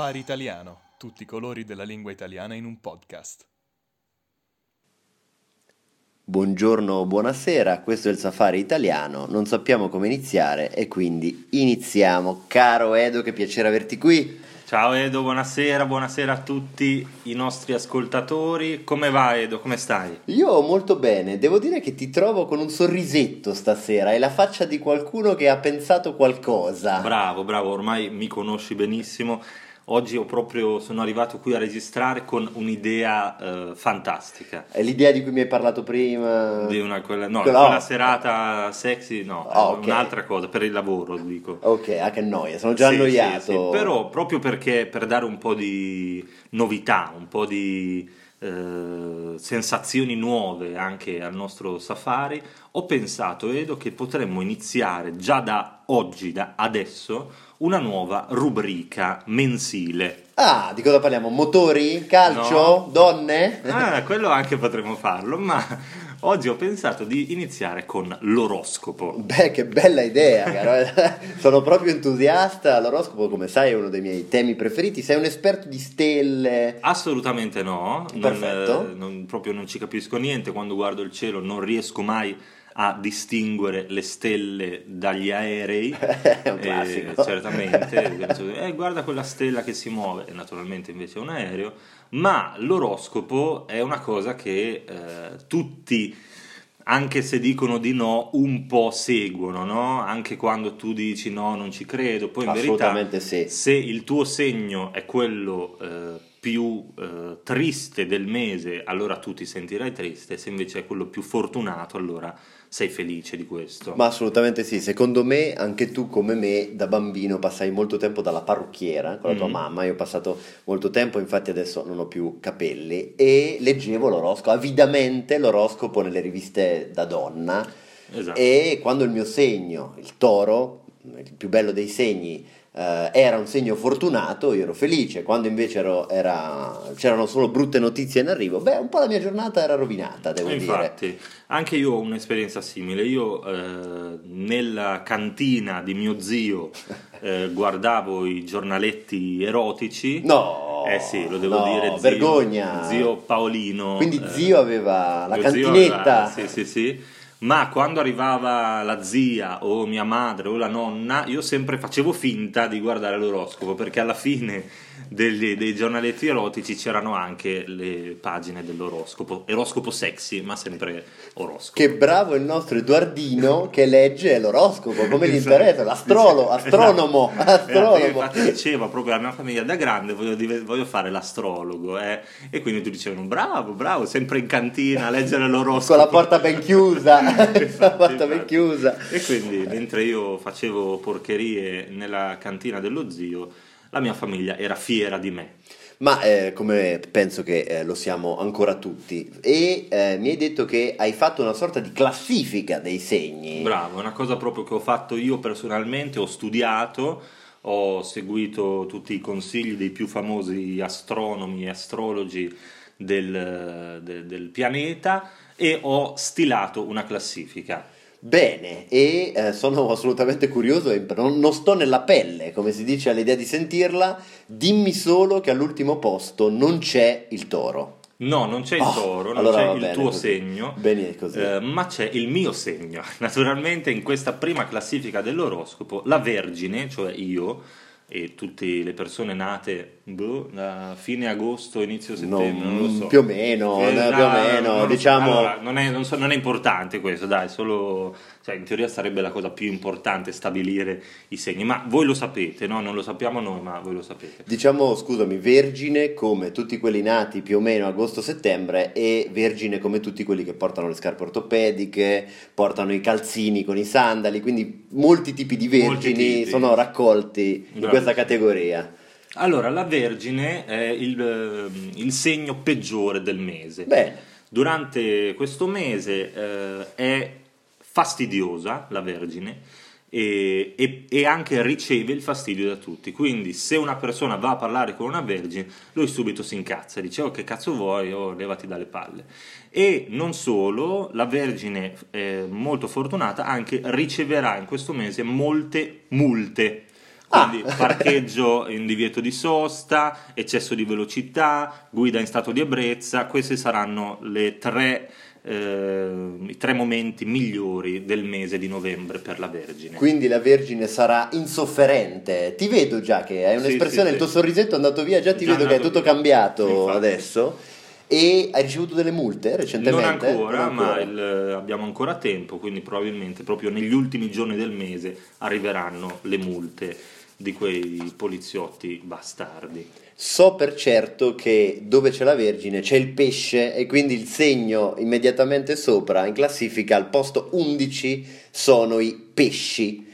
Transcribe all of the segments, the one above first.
Safari Italiano, tutti i colori della lingua italiana in un podcast. Buongiorno, buonasera, questo è il Safari Italiano, non sappiamo come iniziare e quindi iniziamo. Caro Edo, che piacere averti qui. Ciao Edo, buonasera, buonasera a tutti i nostri ascoltatori. Come va Edo, come stai? Io molto bene, devo dire che ti trovo con un sorrisetto stasera, hai la faccia di qualcuno che ha pensato qualcosa. Bravo, bravo, ormai mi conosci benissimo. Oggi ho proprio, sono arrivato qui a registrare con un'idea eh, fantastica. È l'idea di cui mi hai parlato prima? Di una, quella, no, Quella- quella serata sexy, no, Ah, è ok. un'altra cosa, per il lavoro dico. Ok, ah che noia, sono già Sì, annoiato. sì, sì, Però proprio perché per dare un po' di novità, un po' di eh, sensazioni nuove anche al nostro safari, ho pensato, Edo, che potremmo iniziare già da oggi, da adesso, una nuova rubrica mensile. Ah, di cosa parliamo? Motori? Calcio? No. Donne? Ah, quello anche potremmo farlo, ma oggi ho pensato di iniziare con l'oroscopo. Beh, che bella idea, caro. sono proprio entusiasta. L'oroscopo, come sai, è uno dei miei temi preferiti. Sei un esperto di stelle. Assolutamente no, non, Perfetto. eh, non- proprio non ci capisco niente quando guardo il cielo, non riesco mai a distinguere le stelle dagli aerei. È un Eh, certamente, eh, guarda quella stella che si muove, e naturalmente invece è un aereo, ma l'oroscopo è una cosa che eh, tutti, anche se dicono di no, un po' seguono, no? Anche quando tu dici no, non ci credo, poi in verità sì. se il tuo segno è quello eh, più eh, triste del mese, allora tu ti sentirai triste, se invece è quello più fortunato, allora sei felice di questo. Ma assolutamente sì, secondo me anche tu come me da bambino passai molto tempo dalla parrucchiera con la tua Mm. mamma, io ho passato molto tempo, infatti adesso non ho più capelli e leggevo l'oroscopo, avidamente l'oroscopo nelle riviste da donna Esatto. e quando il mio segno, il toro, il più bello dei segni, eh, era un segno fortunato, io ero felice, quando invece ero- era- c'erano solo brutte notizie in arrivo, beh un po' la mia giornata era rovinata, devo E dire. Infatti, anche io ho un'esperienza simile. Io eh, nella cantina di mio zio eh, guardavo i giornaletti erotici. No, Eh sì, lo devo no, dire, zio, vergogna. zio Paolino. Quindi eh, zio aveva la cantinetta. aveva- sì, sì, sì. Ma quando arrivava la zia o mia madre o la nonna, io sempre facevo finta di guardare l'oroscopo perché alla fine degli- dei giornaletti erotici c'erano anche le pagine dell'oroscopo. Oroscopo sexy, ma sempre oroscopo. Che bravo il nostro Edoardino che legge l'oroscopo, come gli interessa, l'astrolo, astronomo, Esatto. astronomo. Infatti diceva proprio alla mia famiglia da grande voglio, voglio fare l'astrologo eh. e quindi tutti dicevano bravo, bravo, sempre in cantina a leggere l'oroscopo. Con la porta ben chiusa, la Infatti, porta ben infatti. chiusa. E quindi mentre io facevo porcherie nella cantina dello zio, la mia famiglia era fiera di me. Ma eh, come penso che eh, lo siamo ancora tutti, e eh, mi hai detto che hai fatto una sorta di classifica dei segni. Bravo, è una cosa proprio che ho fatto io personalmente, ho studiato, ho seguito tutti i consigli dei più famosi astronomi e astrologi del, de- del pianeta e ho stilato una classifica. Bene, e eh, sono assolutamente curioso, e non, non sto nella pelle, come si dice all'idea di sentirla. Dimmi solo che all'ultimo posto non c'è il toro. No, non c'è il Oh, toro, non allora c'è il bene tuo così. segno, Bene così. eh, ma c'è il mio segno. Naturalmente in questa prima classifica dell'oroscopo, la Vergine, cioè io e tutte le persone nate boh, da fine agosto, inizio settembre, non, lo so. Più o meno, Eh, no, no, più o meno, diciamo... Allora, non, è, non so- non è importante questo, dai, solo, cioè, in teoria sarebbe la cosa più importante stabilire i segni, ma voi lo sapete, no? Non lo sappiamo noi, ma voi lo sapete. Diciamo, scusami, vergine come tutti quelli nati più o meno agosto-settembre e vergine come tutti quelli che portano le scarpe ortopediche, portano i calzini con i sandali, quindi molti tipi di vergini tipi. sono raccolti in questa categoria. Allora, la Vergine è il, ehm, il segno peggiore del mese. Bene, Durante questo mese eh, è fastidiosa la Vergine e, e- e anche riceve il fastidio da tutti. Quindi, se una persona va a parlare con una Vergine, lui subito si incazza e dice: Oh, che cazzo vuoi? Oh, levati dalle palle. E non solo, la Vergine è molto fortunata, anche riceverà in questo mese molte multe. Quindi Ah. parcheggio in divieto di sosta, eccesso di velocità, guida in stato di ebbrezza, questi saranno le tre, eh, i tre momenti migliori del mese di novembre per la Vergine. Quindi la Vergine sarà insofferente. Ti vedo già che hai Sì, un'espressione, sì, il tuo sì. sorrisetto è andato via, già ti Già vedo che è tutto via. cambiato adesso. E hai ricevuto delle multe Non recentemente? ancora, Non ma ancora. il- abbiamo ancora tempo, quindi probabilmente proprio negli ultimi giorni del mese arriveranno le multe di quei poliziotti bastardi. So per certo che dove c'è la Vergine c'è il pesce e quindi il segno immediatamente sopra in classifica al posto 11 sono i pesci.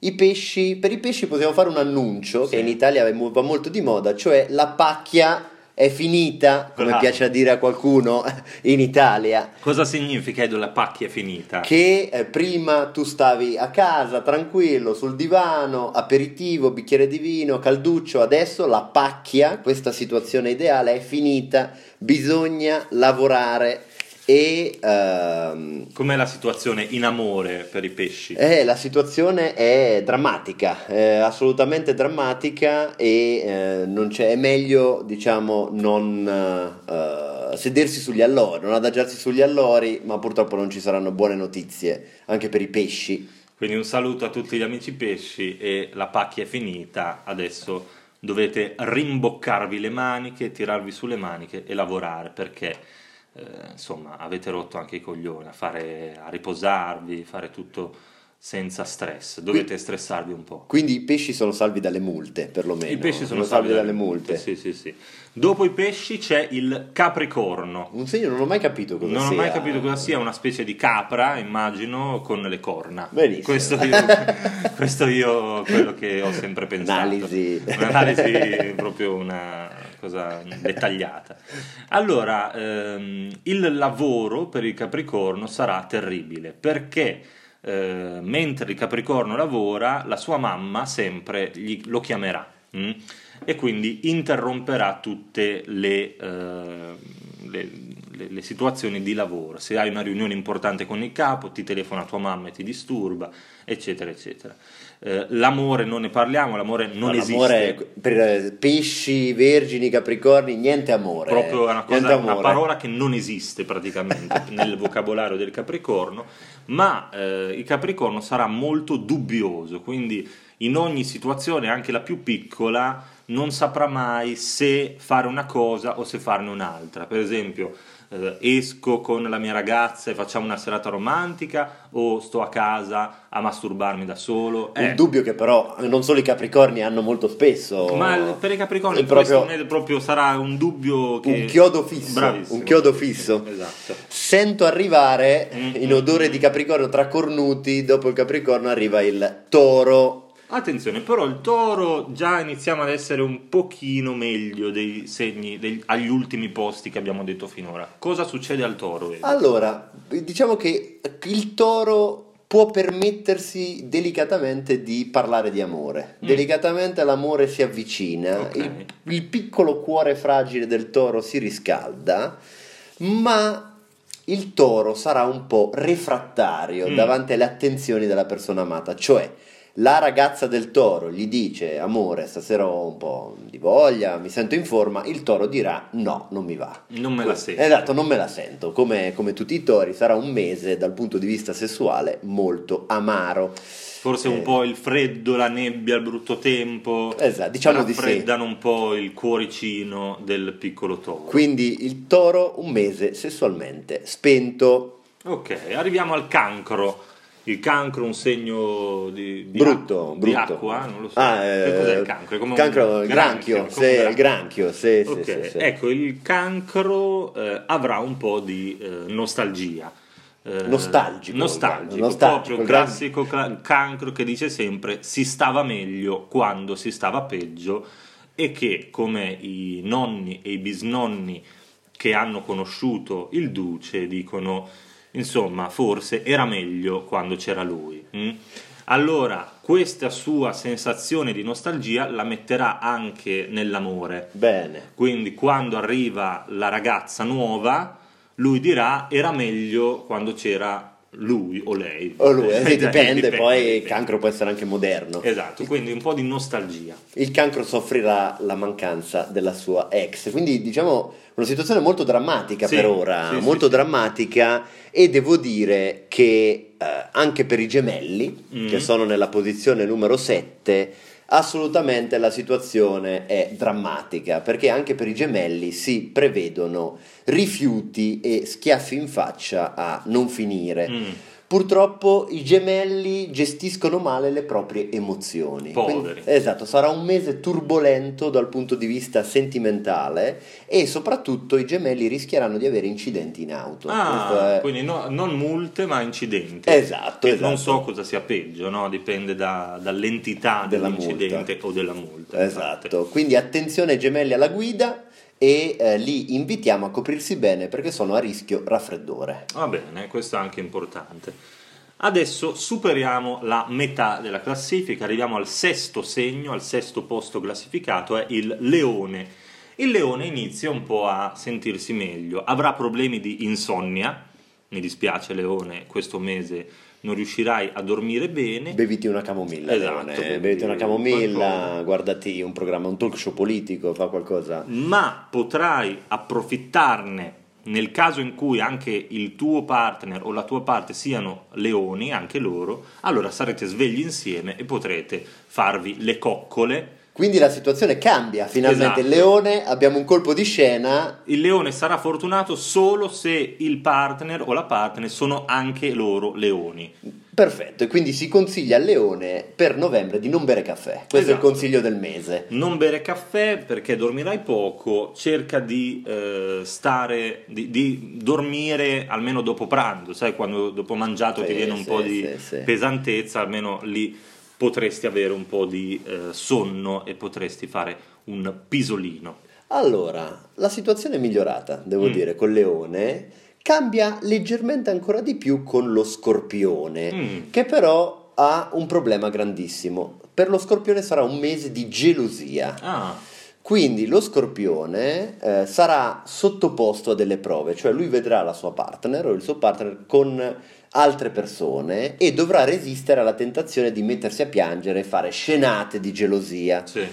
I pesci, per i pesci possiamo fare un annuncio Sì. che in Italia va molto di moda, cioè la pacchia è finita, come Bravo. piace a dire a qualcuno in Italia. Cosa significa Edo la pacchia è finita? che eh, prima tu stavi a casa tranquillo sul divano, aperitivo, bicchiere di vino, calduccio, adesso la pacchia, questa situazione ideale è finita, bisogna lavorare e ehm, Com'è la situazione in amore per i pesci? eh, la situazione è drammatica, è assolutamente drammatica e eh, non c'è, è meglio diciamo non eh, sedersi sugli allori, non adagiarsi sugli allori, ma purtroppo non ci saranno buone notizie anche per i pesci. Quindi un saluto a tutti gli amici pesci e la pacchia è finita, adesso dovete rimboccarvi le maniche, tirarvi sulle maniche e lavorare perché eh, insomma avete rotto anche i coglioni a, fare, a riposarvi, fare tutto senza stress, dovete stressarvi un po'. Quindi i pesci sono salvi dalle multe, perlomeno. I pesci sono salvi dalle multe. Sì, sì, sì. Dopo i pesci c'è il capricorno. Un segno non ho mai capito cosa Non sia. ho mai capito cosa sia, una specie di capra, immagino, con le corna. Benissimo. Questo io, questo io quello che ho sempre pensato. Analisi. Un'analisi proprio una cosa dettagliata. Allora, ehm, il lavoro per il Capricorno sarà terribile perché eh, mentre il Capricorno lavora, la sua mamma sempre gli- lo chiamerà. mm? E quindi interromperà tutte le, eh, le- le- le situazioni di lavoro. Se hai una riunione importante con il capo, ti telefona tua mamma e ti disturba, eccetera, eccetera. Eh, l'amore non ne parliamo, l'amore non No, esiste. l'amore per eh, pesci, vergini, capricorni, niente amore. proprio è una, cosa, una parola che non esiste praticamente nel vocabolario del Capricorno, ma eh, il Capricorno sarà molto dubbioso, quindi in ogni situazione, anche la più piccola, non saprà mai se fare una cosa o se farne un'altra. Per esempio, eh, esco con la mia ragazza e facciamo una serata romantica o sto a casa a masturbarmi da solo. Un Eh, dubbio che però non solo i capricorni hanno molto spesso. ma per i Capricorni è proprio è proprio sarà un dubbio che... un chiodo fisso. Bravissimo. Un chiodo fisso. Esatto. Sento arrivare Mm, in mm, odore mm. di capricorno tra cornuti, dopo il capricorno arriva il toro. Attenzione, però il toro già iniziamo ad essere un pochino meglio dei segni degli- agli ultimi posti che abbiamo detto finora. Cosa succede al toro? Edo? Allora, diciamo che il toro può permettersi delicatamente di parlare di amore. Mm. Delicatamente l'amore si avvicina, Ok. il, il piccolo cuore fragile del toro si riscalda, ma il toro sarà un po' refrattario Mm. davanti alle attenzioni della persona amata, cioè la ragazza del toro gli dice amore stasera ho un po' di voglia, mi sento in forma, il toro dirà no, non mi va. Non me la sento. Esatto, non me la sento. Come, come tutti i tori, sarà un mese dal punto di vista sessuale molto amaro. Forse un Eh. po' il freddo, la nebbia, il brutto tempo. Esatto, diciamo di sì. un po' il cuoricino del piccolo toro. Quindi il toro un mese sessualmente spento, Ok, arriviamo al cancro. Il cancro è un segno di, di brutto, ac- di brutto. acqua, non lo so. Ah, che eh, cos'è il cancro? È come un cancro, il granchio, come sì, un gra- il granchio, sì, sì, Ok, sì, sì. ecco, il cancro eh, avrà un po' di eh, nostalgia. Eh, Nostalgico, nostalgico, nostalgico, proprio il gran- classico cla- cancro che dice sempre si stava meglio quando si stava peggio e che come i nonni e i bisnonni che hanno conosciuto il duce dicono insomma forse era meglio quando c'era lui mm? allora questa sua sensazione di nostalgia la metterà anche nell'amore Bene. quindi quando arriva la ragazza nuova lui dirà era meglio quando c'era lui o lei. O lui, eh, dipende, Dipende, poi il dipende. cancro può essere anche moderno. Esatto, quindi un po' di nostalgia. Il cancro soffrirà la mancanza della sua ex, quindi diciamo una situazione molto drammatica Sì, per ora, sì, molto sì. drammatica e devo dire che eh, anche per i gemelli, Mm. che sono nella posizione numero 7, assolutamente la situazione è drammatica, perché anche per i gemelli si prevedono rifiuti e schiaffi in faccia a non finire. Mm. Purtroppo i gemelli gestiscono male le proprie emozioni. Poveri. Quindi- esatto, sarà un mese turbolento dal punto di vista sentimentale e soprattutto i gemelli rischieranno di avere incidenti in auto. Ah, è- quindi no- non multe ma incidenti. Esatto, esatto. Non so cosa sia peggio, no? dipende da- dall'entità Della dell'incidente multa. o della multa. infatti. Esatto, quindi attenzione gemelli alla guida e eh, li invitiamo a coprirsi bene perché sono a rischio raffreddore. Va bene, questo è anche importante. Adesso superiamo la metà della classifica, arriviamo al sesto segno, al sesto posto classificato, è il leone. Il leone inizia un po' a sentirsi meglio, avrà problemi di insonnia, mi dispiace leone, questo mese non riuscirai a dormire bene. Beviti una camomilla, Esatto, Leone, bevi beviti una camomilla, qualcosa. guardati un programma, un talk show politico, fa qualcosa. ma potrai approfittarne nel caso in cui anche il tuo partner o la tua parte siano leoni, anche loro, allora sarete svegli insieme e potrete farvi le coccole. Quindi la situazione cambia, finalmente il Esatto. leone, abbiamo un colpo di scena, Il leone sarà fortunato solo se il partner o la partner sono anche loro leoni. perfetto, e quindi si consiglia al leone per novembre di non bere caffè, questo è il Esatto. consiglio del mese. Non bere caffè perché dormirai poco, cerca di eh, stare, di, di dormire almeno dopo pranzo, sai quando dopo mangiato ti Sì, viene un sì, po' di sì. pesantezza, almeno lì potresti avere un po' di eh, sonno e potresti fare un pisolino. Allora, la situazione è migliorata, devo Mm. dire, col leone, cambia leggermente ancora di più con lo scorpione, Mm. che però ha un problema grandissimo. Per lo scorpione sarà un mese di gelosia. Ah, Quindi lo scorpione eh, sarà sottoposto a delle prove, cioè lui vedrà la sua partner o il suo partner con altre persone e dovrà resistere alla tentazione di mettersi a piangere e fare scenate di gelosia. sì.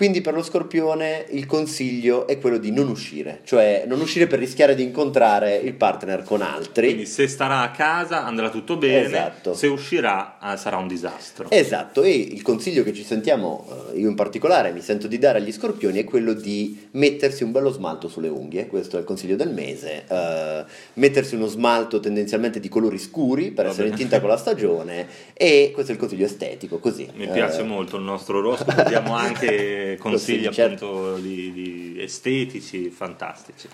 Quindi per lo scorpione il consiglio è quello di non uscire, cioè non uscire per rischiare di incontrare il partner con altri. Quindi se starà a casa andrà tutto bene, Esatto. se uscirà ah, sarà un disastro. Esatto, e il consiglio che ci sentiamo, eh, io in particolare mi sento di dare agli scorpioni è quello di mettersi un bello smalto sulle unghie, questo è il consiglio del mese, eh, mettersi uno smalto tendenzialmente di colori scuri per Va essere in bene. tinta con la stagione e questo è il consiglio estetico, così. Mi piace Eh, molto il nostro oroscopo, diamo anche consigli Consigli, certo. appunto di, di estetici fantastici.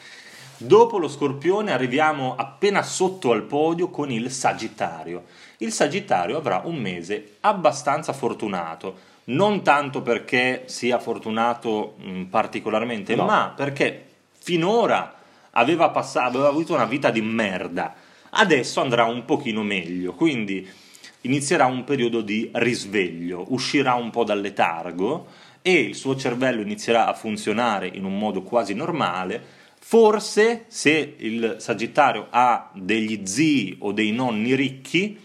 Dopo lo scorpione arriviamo appena sotto al podio con il Sagittario. Il Sagittario avrà un mese abbastanza fortunato, non tanto perché sia fortunato mh, particolarmente, No. ma perché finora aveva, passa- aveva avuto una vita di merda. Adesso andrà un pochino meglio, quindi inizierà un periodo di risveglio, uscirà un po' dal letargo e il suo cervello inizierà a funzionare in un modo quasi normale. Forse se il Sagittario ha degli zii o dei nonni ricchi,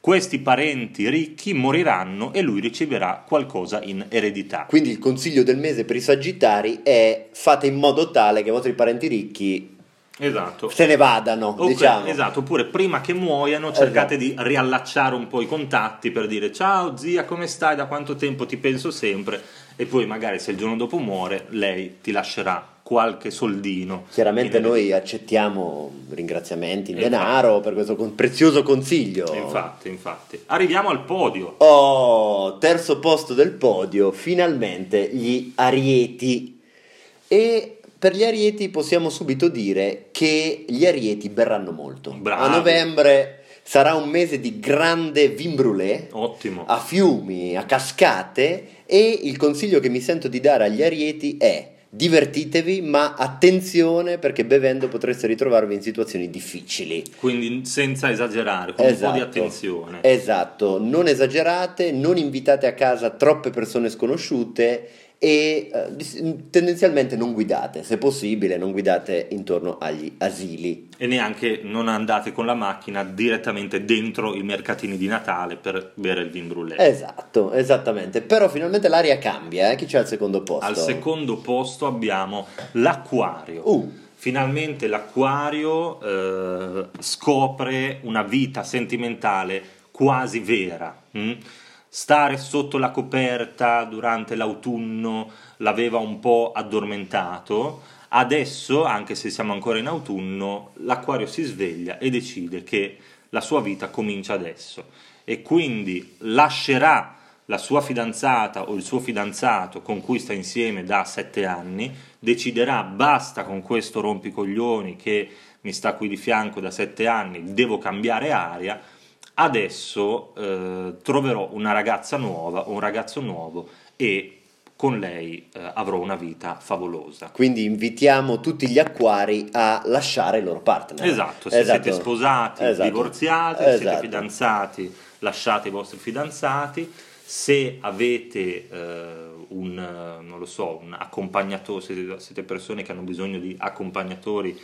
questi parenti ricchi moriranno e lui riceverà qualcosa in eredità. Quindi il consiglio del mese per i sagittari è fate in modo tale che i vostri parenti ricchi Esatto. se ne vadano, Ok, diciamo. Esatto, oppure prima che muoiano cercate di riallacciare un po' i contatti per dire ciao zia come stai, da quanto tempo ti penso sempre e poi magari se il giorno dopo muore lei ti lascerà qualche soldino. Chiaramente noi accettiamo ringraziamenti in Infatti. denaro per questo con- prezioso consiglio. Infatti, infatti. Arriviamo al podio. Oh, terzo posto del podio, finalmente gli Arieti. E per gli Arieti possiamo subito dire che gli Arieti berranno molto. Bravi. A novembre sarà un mese di grande vin brûlé, Ottimo. a fiumi, a cascate e il consiglio che mi sento di dare agli Arieti è divertitevi, ma attenzione perché bevendo potreste ritrovarvi in situazioni difficili. Quindi senza esagerare, con un po' di attenzione. Esatto, non esagerate, non invitate a casa troppe persone sconosciute e eh, tendenzialmente non guidate, se possibile non guidate intorno agli asili. E neanche non andate con la macchina direttamente dentro i mercatini di Natale per bere il vin brûlé. Esatto, esattamente. Però finalmente l'aria cambia, eh? Chi c'è al secondo posto? Al secondo posto abbiamo l'acquario. Uh, Finalmente l'acquario eh, scopre una vita sentimentale quasi vera. mm? Stare sotto la coperta durante l'autunno l'aveva un po' addormentato. Adesso, anche se siamo ancora in autunno, l'acquario si sveglia e decide che la sua vita comincia adesso e quindi lascerà la sua fidanzata o il suo fidanzato con cui sta insieme da sette anni, deciderà basta con questo rompicoglioni che mi sta qui di fianco da sette anni, devo cambiare aria, adesso eh, troverò una ragazza nuova o un ragazzo nuovo e con lei eh, avrò una vita favolosa. quindi invitiamo tutti gli acquari a lasciare il loro partner. Esatto, se siete sposati, Esatto. divorziati, se siete Esatto. fidanzati, lasciate i vostri fidanzati. Se avete eh, un, non lo so, un accompagnatore, siete persone che hanno bisogno di accompagnatori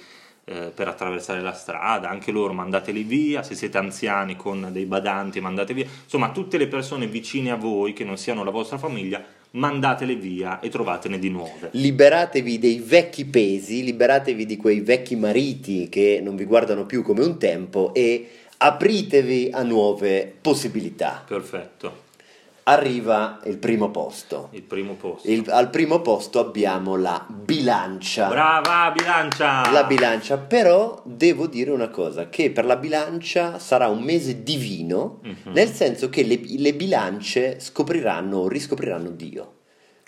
eh, per attraversare la strada, anche loro mandateli via, se siete anziani con dei badanti mandate via, insomma tutte le persone vicine a voi che non siano la vostra famiglia, mandatele via e trovatene di nuove. Liberatevi dei vecchi pesi, liberatevi di quei vecchi mariti che non vi guardano più come un tempo e apritevi a nuove possibilità. Perfetto, Arriva il primo posto. il primo posto. Il- al primo posto abbiamo la bilancia. Brava bilancia! La bilancia, però devo dire una cosa, che per la bilancia sarà un mese divino, Mhm. nel senso che le, le bilance scopriranno o riscopriranno Dio.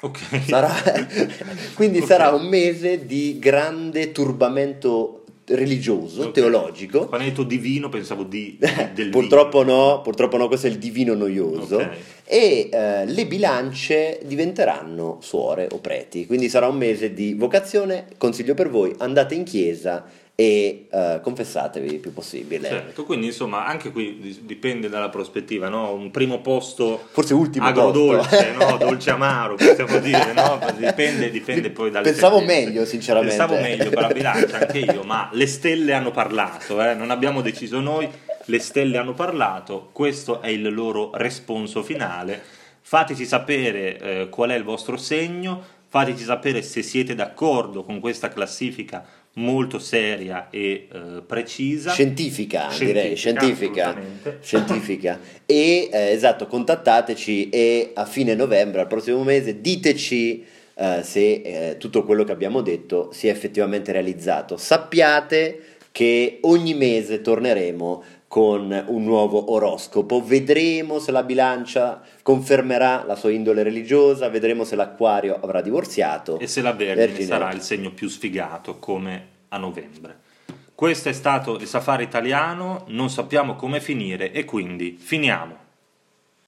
Ok. Sarà- quindi Ok. sarà un mese di grande turbamento religioso, Ok. teologico. Quando hai detto divino pensavo di, di- del purtroppo no, purtroppo no, questo è il divino noioso. Ok. E eh, le bilance diventeranno suore o preti, quindi sarà un mese di vocazione. Consiglio per voi: andate in chiesa e eh, confessatevi il più possibile. Certo, quindi insomma anche qui di- dipende dalla prospettiva, no? Un primo posto Forse ultimo agrodolce, no? dolce amaro, possiamo dire, no? Dipende, dipende poi dalle Pensavo tendenze. meglio, sinceramente. Pensavo meglio per la bilancia, anche io, ma le stelle hanno parlato, eh? non abbiamo deciso noi, le stelle hanno parlato, questo è il loro responso finale. Fateci sapere eh, qual è il vostro segno, fateci sapere se siete d'accordo con questa classifica molto seria e eh, precisa. Scientifica, Scientifica, direi, scientifica. Scientifica. E eh, esatto, contattateci e a fine novembre, al prossimo mese, diteci eh, se eh, tutto quello che abbiamo detto si è effettivamente realizzato. Sappiate che ogni mese torneremo con un nuovo oroscopo. Vedremo se la bilancia confermerà la sua indole religiosa, vedremo se l'acquario avrà divorziato. e se la Vergine, Vergine. sarà il segno più sfigato come a novembre. Questo è stato il Safari Italiano, non sappiamo come finire e quindi finiamo.